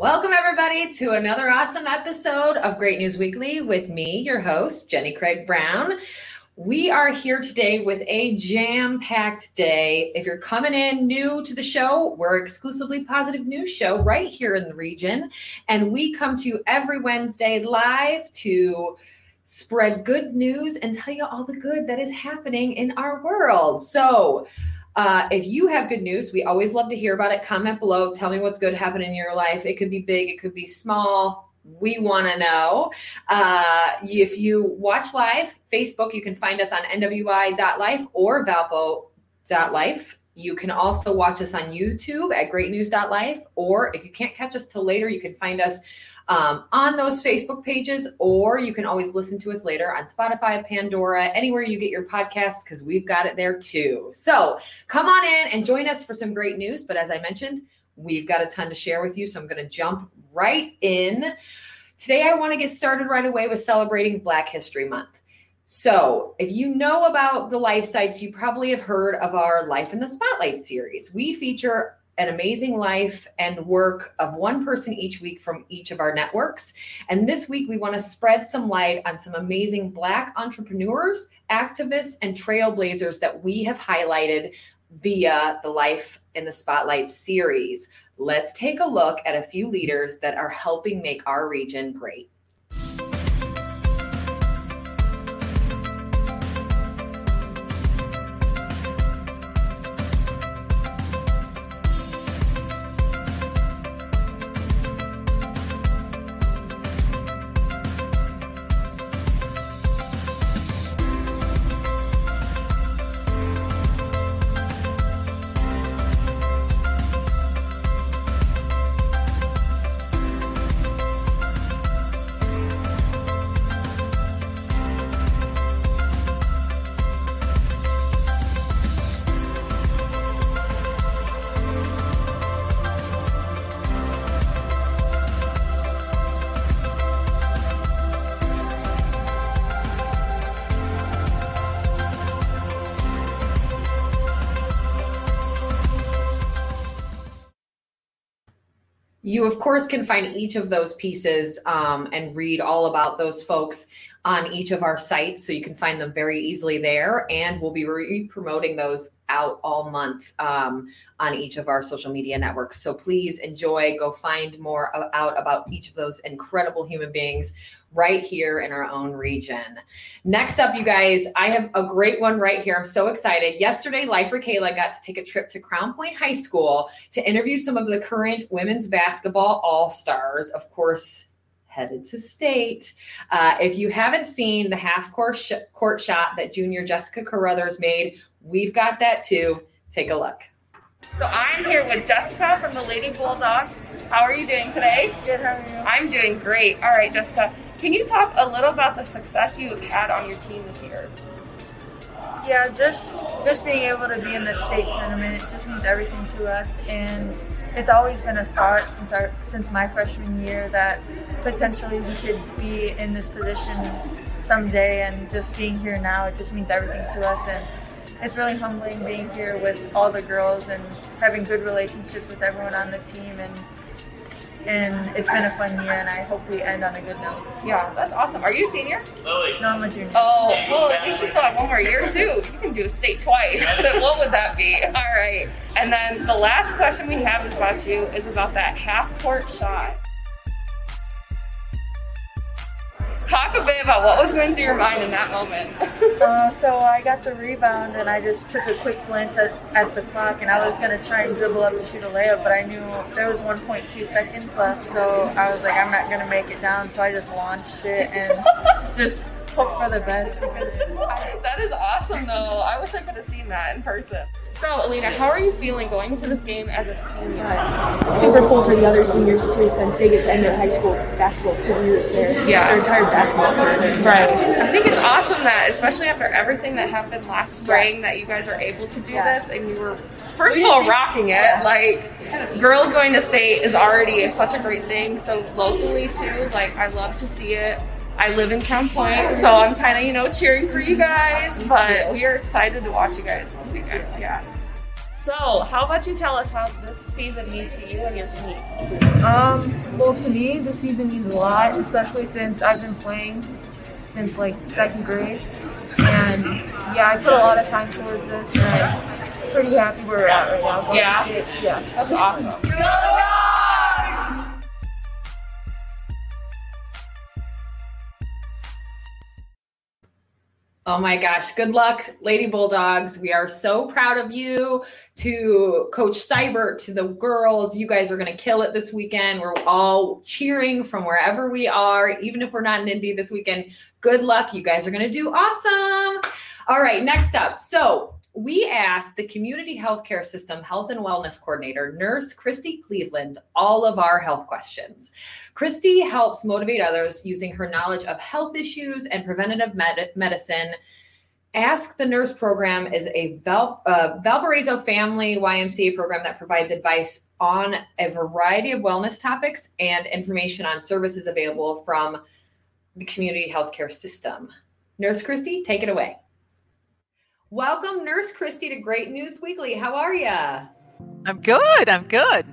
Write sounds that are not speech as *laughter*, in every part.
Welcome, everybody, to another awesome episode of Great News Weekly with me, your host, Jenny Craig Brown. We are here today with a jam packed day. If you're coming in new to the show, we're exclusively positive news show right here in the region. And we come to you every Wednesday live to spread good news and tell you all the good that is happening in our world. So, uh, if you have good news, we always love to hear about it. Comment below. Tell me what's good happening in your life. It could be big, it could be small. We want to know. Uh, if you watch live, Facebook, you can find us on nwi.life or valpo.life. You can also watch us on YouTube at greatnews.life. Or if you can't catch us till later, you can find us um, on those Facebook pages, or you can always listen to us later on Spotify, Pandora, anywhere you get your podcasts, because we've got it there too. So come on in and join us for some great news. But as I mentioned, we've got a ton to share with you. So I'm going to jump right in. Today, I want to get started right away with celebrating Black History Month. So, if you know about the life sites, you probably have heard of our Life in the Spotlight series. We feature an amazing life and work of one person each week from each of our networks. And this week, we want to spread some light on some amazing Black entrepreneurs, activists, and trailblazers that we have highlighted via the Life in the Spotlight series. Let's take a look at a few leaders that are helping make our region great. You, of course, can find each of those pieces um, and read all about those folks on each of our sites. So you can find them very easily there. And we'll be re promoting those out all month um, on each of our social media networks. So please enjoy, go find more out about each of those incredible human beings right here in our own region. Next up, you guys, I have a great one right here. I'm so excited. Yesterday, Lifer Kayla got to take a trip to Crown Point High School to interview some of the current women's basketball all stars. Of course, headed to state. Uh, if you haven't seen the half court, sh- court shot that junior Jessica Carruthers made, we've got that too. Take a look. So I'm here with Jessica from the Lady Bulldogs. How are you doing today? Good, how are you? I'm doing great. All right, Jessica, can you talk a little about the success you've had on your team this year? Yeah, just just being able to be in the state tournament, it just means everything to us and it's always been a thought since our since my freshman year that potentially we could be in this position someday and just being here now it just means everything to us. And it's really humbling being here with all the girls and having good relationships with everyone on the team and and it's been a fun year and I hope we end on a good note. Yeah, that's awesome. Are you a senior? No, I'm a junior. Oh, well, at least you still have one more year too. You can do a state twice. *laughs* what would that be? All right. And then the last question we have is about you is about that half court shot. Talk a bit about what was going through your mind in that moment. *laughs* uh, so I got the rebound and I just took a quick glance at, at the clock and I was going to try and dribble up to shoot a layup, but I knew there was 1.2 seconds left, so I was like, I'm not going to make it down, so I just launched it and *laughs* just hope for the best. that is awesome, though. I wish I could have seen that in person. So, Alina, how are you feeling going into this game as a senior? Super cool for the other seniors too, since they get to end their high school basketball careers there. Yeah, their entire basketball career. Right. I think it's awesome that, especially after everything that happened last spring, that you guys are able to do yeah. this, and you were first of all rocking it. Like, girls going to state is already such a great thing. So locally too, like I love to see it. I live in Crown Point, so I'm kind of, you know, cheering for you guys, but we are excited to watch you guys this weekend. Yeah. So, how about you tell us how this season means to you and your team? Um, well, to me, this season means a lot, especially since I've been playing since like second grade. And yeah, I put a lot of time towards this, and I'm pretty happy where we're at right now. Yeah? Yeah. That's awesome. Oh my gosh. Good luck, Lady Bulldogs. We are so proud of you. To Coach Seibert, to the girls, you guys are going to kill it this weekend. We're all cheering from wherever we are, even if we're not in Indy this weekend. Good luck. You guys are going to do awesome. All right, next up. So, we asked the community healthcare system health and wellness coordinator, nurse Christy Cleveland, all of our health questions. Christy helps motivate others using her knowledge of health issues and preventative med- medicine. Ask the Nurse program is a Val- uh, Valparaiso family YMCA program that provides advice on a variety of wellness topics and information on services available from the community healthcare system. Nurse Christy, take it away. Welcome, Nurse Christy, to Great News Weekly. How are you? I'm good. I'm good.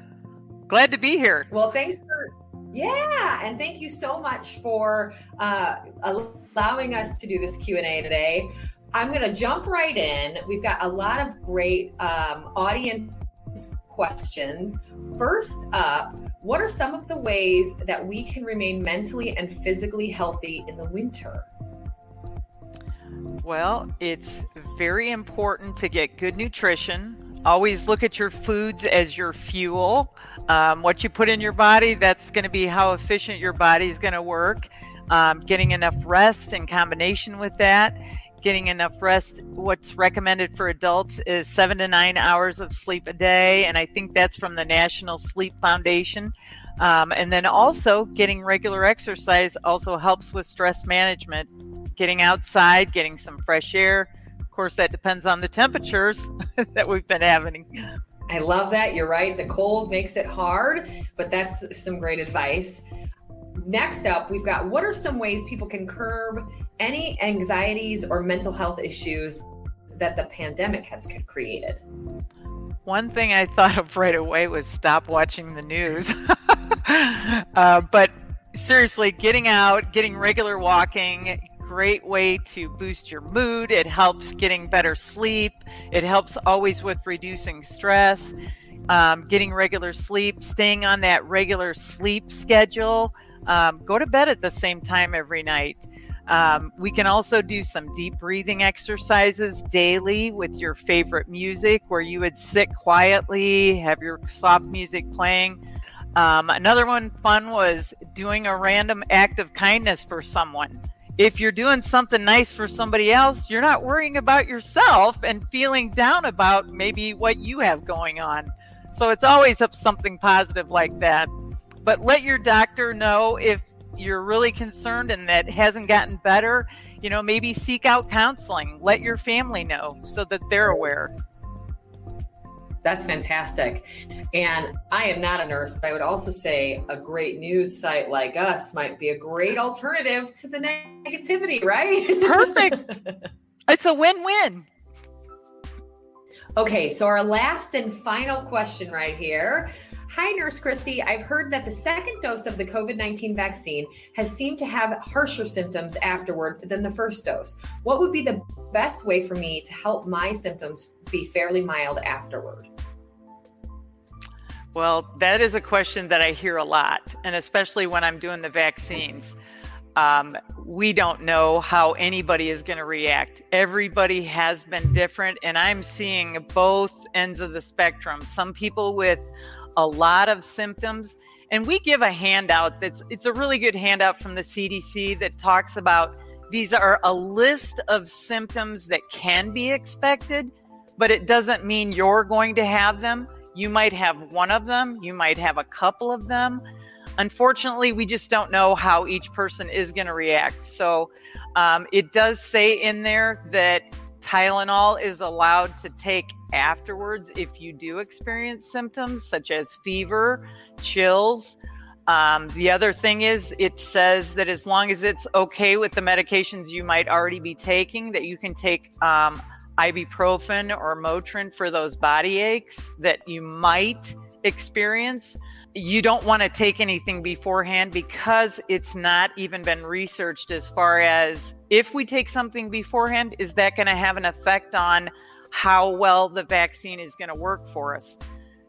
Glad to be here. Well, thanks for yeah, and thank you so much for uh, allowing us to do this Q and A today. I'm going to jump right in. We've got a lot of great um, audience questions. First up, what are some of the ways that we can remain mentally and physically healthy in the winter? Well, it's very important to get good nutrition. Always look at your foods as your fuel. Um, what you put in your body, that's going to be how efficient your body is going to work. Um, getting enough rest in combination with that. Getting enough rest, what's recommended for adults is seven to nine hours of sleep a day. And I think that's from the National Sleep Foundation. Um, and then also getting regular exercise also helps with stress management getting outside, getting some fresh air. Of course, that depends on the temperatures *laughs* that we've been having. I love that. You're right. The cold makes it hard, but that's some great advice. Next up, we've got what are some ways people can curb any anxieties or mental health issues that the pandemic has created? One thing I thought of right away was stop watching the news. *laughs* uh, but seriously, getting out, getting regular walking, great way to boost your mood. It helps getting better sleep. It helps always with reducing stress, um, getting regular sleep, staying on that regular sleep schedule. Um, go to bed at the same time every night. Um, we can also do some deep breathing exercises daily with your favorite music where you would sit quietly, have your soft music playing. Um, another one fun was doing a random act of kindness for someone if you're doing something nice for somebody else, you're not worrying about yourself and feeling down about maybe what you have going on. So it's always up something positive like that. But let your doctor know if you're really concerned and that hasn't gotten better. You know, maybe seek out counseling. Let your family know so that they're aware. That's fantastic. And I am not a nurse, but I would also say a great news site like us might be a great alternative to the negativity, right? Perfect. *laughs* it's a win win. Okay, so our last and final question right here. Hi, Nurse Christy. I've heard that the second dose of the COVID 19 vaccine has seemed to have harsher symptoms afterward than the first dose. What would be the best way for me to help my symptoms be fairly mild afterward? Well, that is a question that I hear a lot, and especially when I'm doing the vaccines. Um, we don't know how anybody is going to react. Everybody has been different, and I'm seeing both ends of the spectrum. Some people with a lot of symptoms. And we give a handout that's it's a really good handout from the CDC that talks about these are a list of symptoms that can be expected, but it doesn't mean you're going to have them. You might have one of them, you might have a couple of them. Unfortunately, we just don't know how each person is going to react. So um, it does say in there that Tylenol is allowed to take afterwards if you do experience symptoms such as fever, chills. Um, the other thing is, it says that as long as it's okay with the medications you might already be taking, that you can take um, ibuprofen or Motrin for those body aches that you might experience. You don't want to take anything beforehand because it's not even been researched as far as if we take something beforehand, is that going to have an effect on how well the vaccine is going to work for us?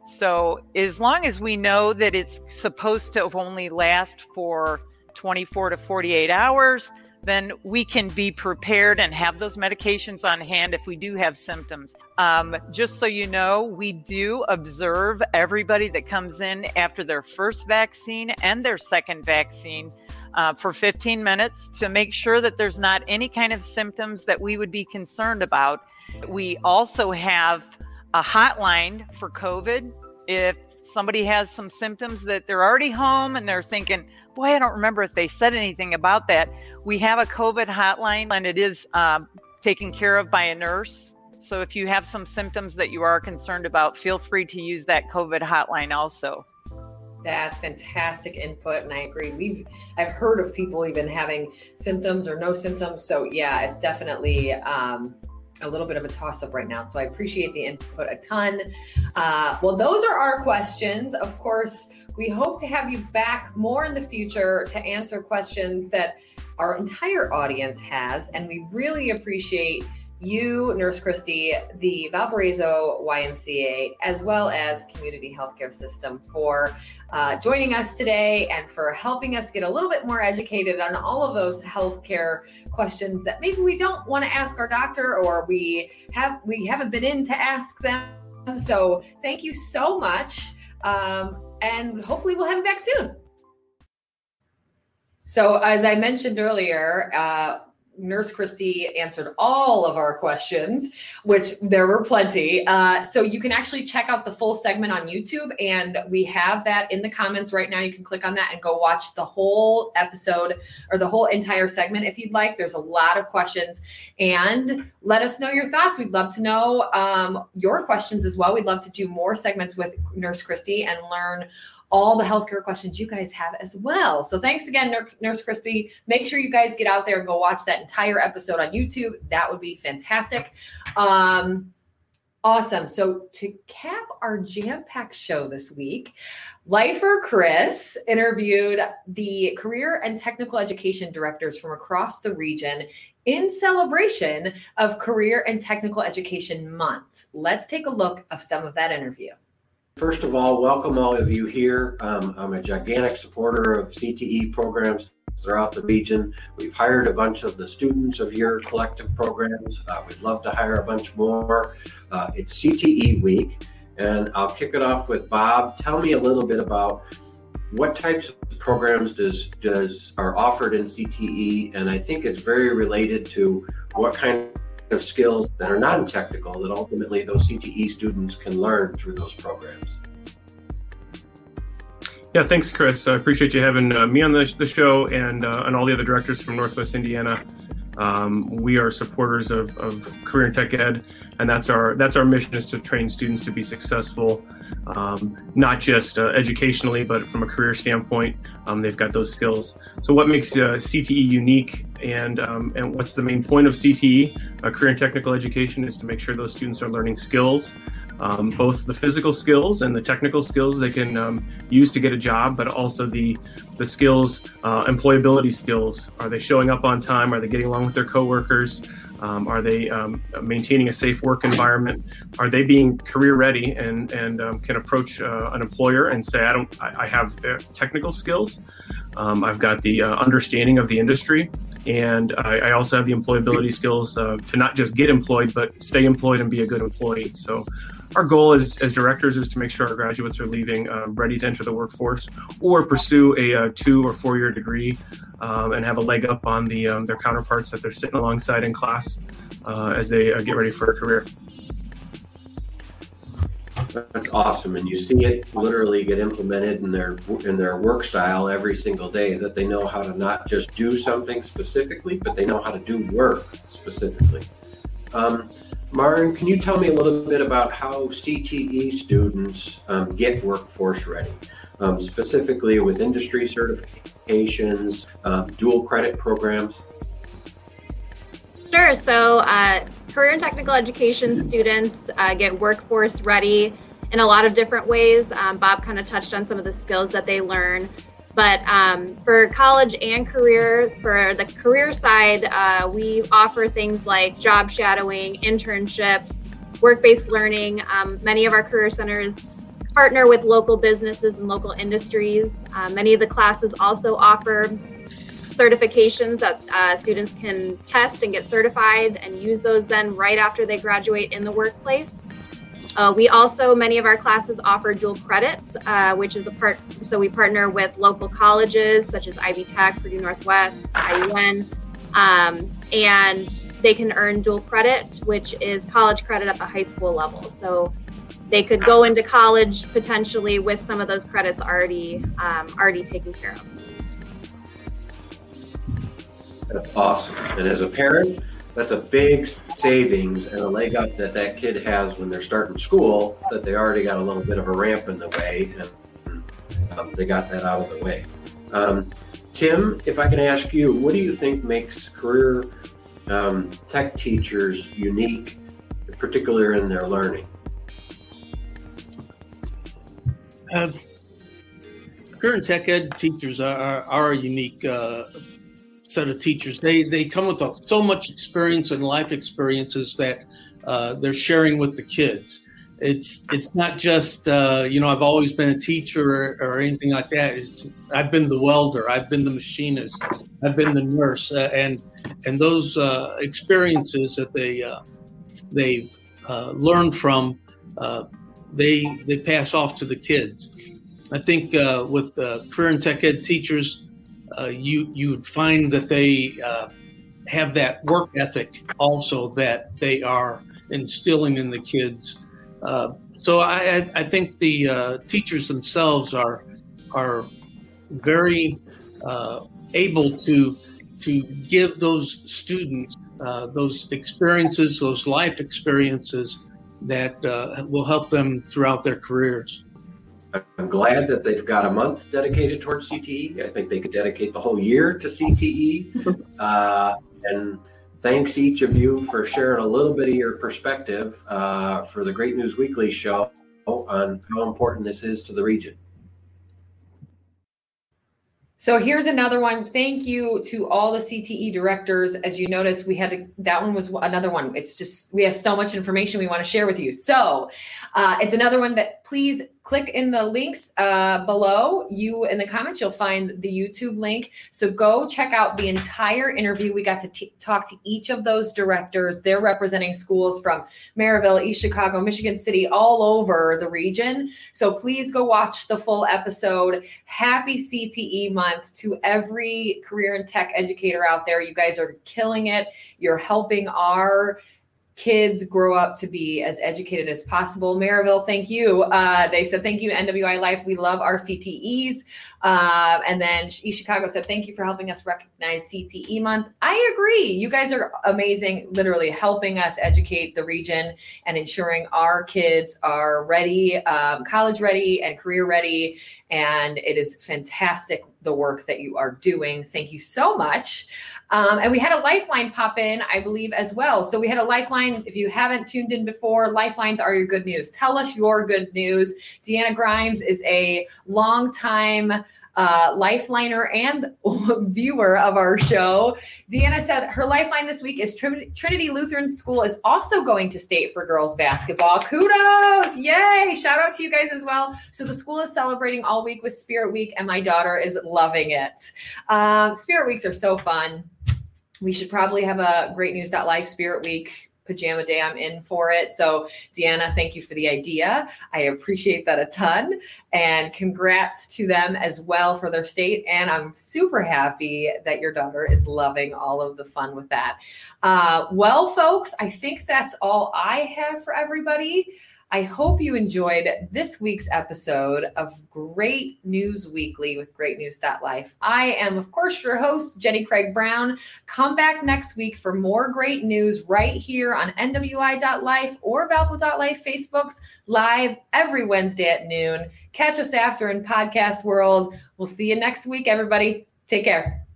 So, as long as we know that it's supposed to only last for 24 to 48 hours, then we can be prepared and have those medications on hand if we do have symptoms. Um, just so you know, we do observe everybody that comes in after their first vaccine and their second vaccine. Uh, for 15 minutes to make sure that there's not any kind of symptoms that we would be concerned about. We also have a hotline for COVID. If somebody has some symptoms that they're already home and they're thinking, boy, I don't remember if they said anything about that. We have a COVID hotline and it is um, taken care of by a nurse. So if you have some symptoms that you are concerned about, feel free to use that COVID hotline also. That's fantastic input, and I agree. We've I've heard of people even having symptoms or no symptoms. So yeah, it's definitely um, a little bit of a toss up right now. So I appreciate the input a ton. Uh, well, those are our questions. Of course, we hope to have you back more in the future to answer questions that our entire audience has. And we really appreciate you, Nurse Christy, the Valparaiso YMCA, as well as Community Healthcare System for uh, joining us today and for helping us get a little bit more educated on all of those healthcare questions that maybe we don't want to ask our doctor or we have we haven't been in to ask them. So thank you so much. Um, and hopefully we'll have you back soon. So, as I mentioned earlier, uh, Nurse Christy answered all of our questions, which there were plenty. Uh, so you can actually check out the full segment on YouTube, and we have that in the comments right now. You can click on that and go watch the whole episode or the whole entire segment if you'd like. There's a lot of questions, and let us know your thoughts. We'd love to know um, your questions as well. We'd love to do more segments with Nurse Christy and learn all the healthcare questions you guys have as well. So thanks again, Nurse Christy. Make sure you guys get out there and go watch that entire episode on YouTube. That would be fantastic. Um, awesome. So to cap our jam-packed show this week, Lifer Chris interviewed the career and technical education directors from across the region in celebration of Career and Technical Education Month. Let's take a look of some of that interview. First of all, welcome all of you here. Um, I'm a gigantic supporter of CTE programs throughout the region. We've hired a bunch of the students of your collective programs. Uh, we'd love to hire a bunch more. Uh, it's CTE week, and I'll kick it off with Bob. Tell me a little bit about what types of programs does does are offered in CTE, and I think it's very related to what kind of skills that are non-technical that ultimately those CTE students can learn through those programs. Yeah, thanks, Chris. I appreciate you having uh, me on the, the show and uh, and all the other directors from Northwest Indiana. Um, we are supporters of, of career and tech ed, and that's our that's our mission is to train students to be successful, um, not just uh, educationally, but from a career standpoint. Um, they've got those skills. So, what makes uh, CTE unique, and um, and what's the main point of CTE, uh, career and technical education, is to make sure those students are learning skills um, both the physical skills and the technical skills they can um, use to get a job, but also the the skills, uh, employability skills. Are they showing up on time? Are they getting along with their coworkers? Um, are they um, maintaining a safe work environment? Are they being career ready and and um, can approach uh, an employer and say, I don't, I, I have the technical skills, um, I've got the uh, understanding of the industry, and I, I also have the employability skills uh, to not just get employed, but stay employed and be a good employee. So our goal as, as directors is to make sure our graduates are leaving uh, ready to enter the workforce or pursue a, a uh, two or four year degree um, and have a leg up on the um, their counterparts that they're sitting alongside in class uh, as they uh, get ready for a career. That's awesome, and you see it literally get implemented in their in their work style every single day. That they know how to not just do something specifically, but they know how to do work specifically. Um, Marin, can you tell me a little bit about how CTE students um, get workforce ready, um, specifically with industry certifications, um, dual credit programs? Sure. So, uh, career and technical education students uh, get workforce ready in a lot of different ways. Um, Bob kind of touched on some of the skills that they learn. But um, for college and career, for the career side, uh, we offer things like job shadowing, internships, work based learning. Um, many of our career centers partner with local businesses and local industries. Uh, many of the classes also offer certifications that uh, students can test and get certified and use those then right after they graduate in the workplace. Uh, we also, many of our classes offer dual credits, uh, which is a part, so we partner with local colleges such as Ivy Tech, Purdue Northwest, IUN, um, and they can earn dual credit, which is college credit at the high school level. So they could go into college potentially with some of those credits already um, already taken care of. That's awesome. And as a parent, that's a big savings and a leg up that that kid has when they're starting school. That they already got a little bit of a ramp in the way, and um, they got that out of the way. Um, Tim, if I can ask you, what do you think makes career um, tech teachers unique, particularly in their learning? Uh, current tech ed teachers are, are a unique uh, set of teachers. They they come with so much experience and life experiences that uh, they're sharing with the kids. It's it's not just uh, you know I've always been a teacher or, or, anything like that. It's, I've been the welder, I've been the machinist, I've been the nurse, uh, and and those uh, experiences that they they learn from they they pass off to the kids. I think uh, with uh, career and tech ed teachers, uh, you you would find that they uh, have that work ethic also that they are instilling in the kids. Uh, so I, I think the uh, teachers themselves are are very able to to give those students those experiences, those life experiences that uh, will help them throughout their careers. I'm glad that they've got a month dedicated towards CTE. I think they could dedicate the whole year to CTE. *laughs* Uh, and thanks each of you for sharing a little bit of your perspective uh, for the Great News Weekly show on how important this is to the region. So here's another one. Thank you to all the CTE directors. As you notice, we had to, that one was another one. It's just, we have so much information we want to share with you. So uh, it's another one that please click in the links uh, below. You in the comments, you'll find the YouTube link. So go check out the entire interview. We got to t- talk to each of those directors. They're representing schools from Merrillville, East Chicago, Michigan City, all over the region. So please go watch the full episode. Happy CTE month to every career and tech educator out there. You guys are killing it. You're helping our kids grow up to be as educated as possible. Merrillville, thank you. Uh, they said, thank you, NWI Life. We love our CTEs. Uh, and then East Chicago said, thank you for helping us recognize CTE month. I agree. You guys are amazing, literally helping us educate the region and ensuring our kids are ready, um, college ready, and career ready. And it is fantastic the work that you are doing. Thank you so much. Um, and we had a lifeline pop in, I believe, as well. So we had a lifeline. If you haven't tuned in before, lifelines are your good news. Tell us your good news. Deanna Grimes is a long time uh, lifeliner and *laughs* viewer of our show. Deanna said her lifeline this week is Trinity Lutheran School is also going to state for girls basketball. Kudos! Yay! Shout out to you guys as well. So the school is celebrating all week with Spirit Week, and my daughter is loving it. Um, Spirit Weeks are so fun we should probably have a great news.life spirit week pajama day. I'm in for it. So, Deanna, thank you for the idea. I appreciate that a ton. And congrats to them as well for their state. And I'm super happy that your daughter is loving all of the fun with that. Uh, well, folks, I think that's all I have for everybody. I hope you enjoyed this week's episode of Great News Weekly with Great News.life. I am, of course, your host, Jenny Craig Brown. Come back next week for more great news right here on NWI.life or Valpo.life Facebooks live every Wednesday at noon. Catch us after in podcast world. We'll see you next week, everybody. Take care.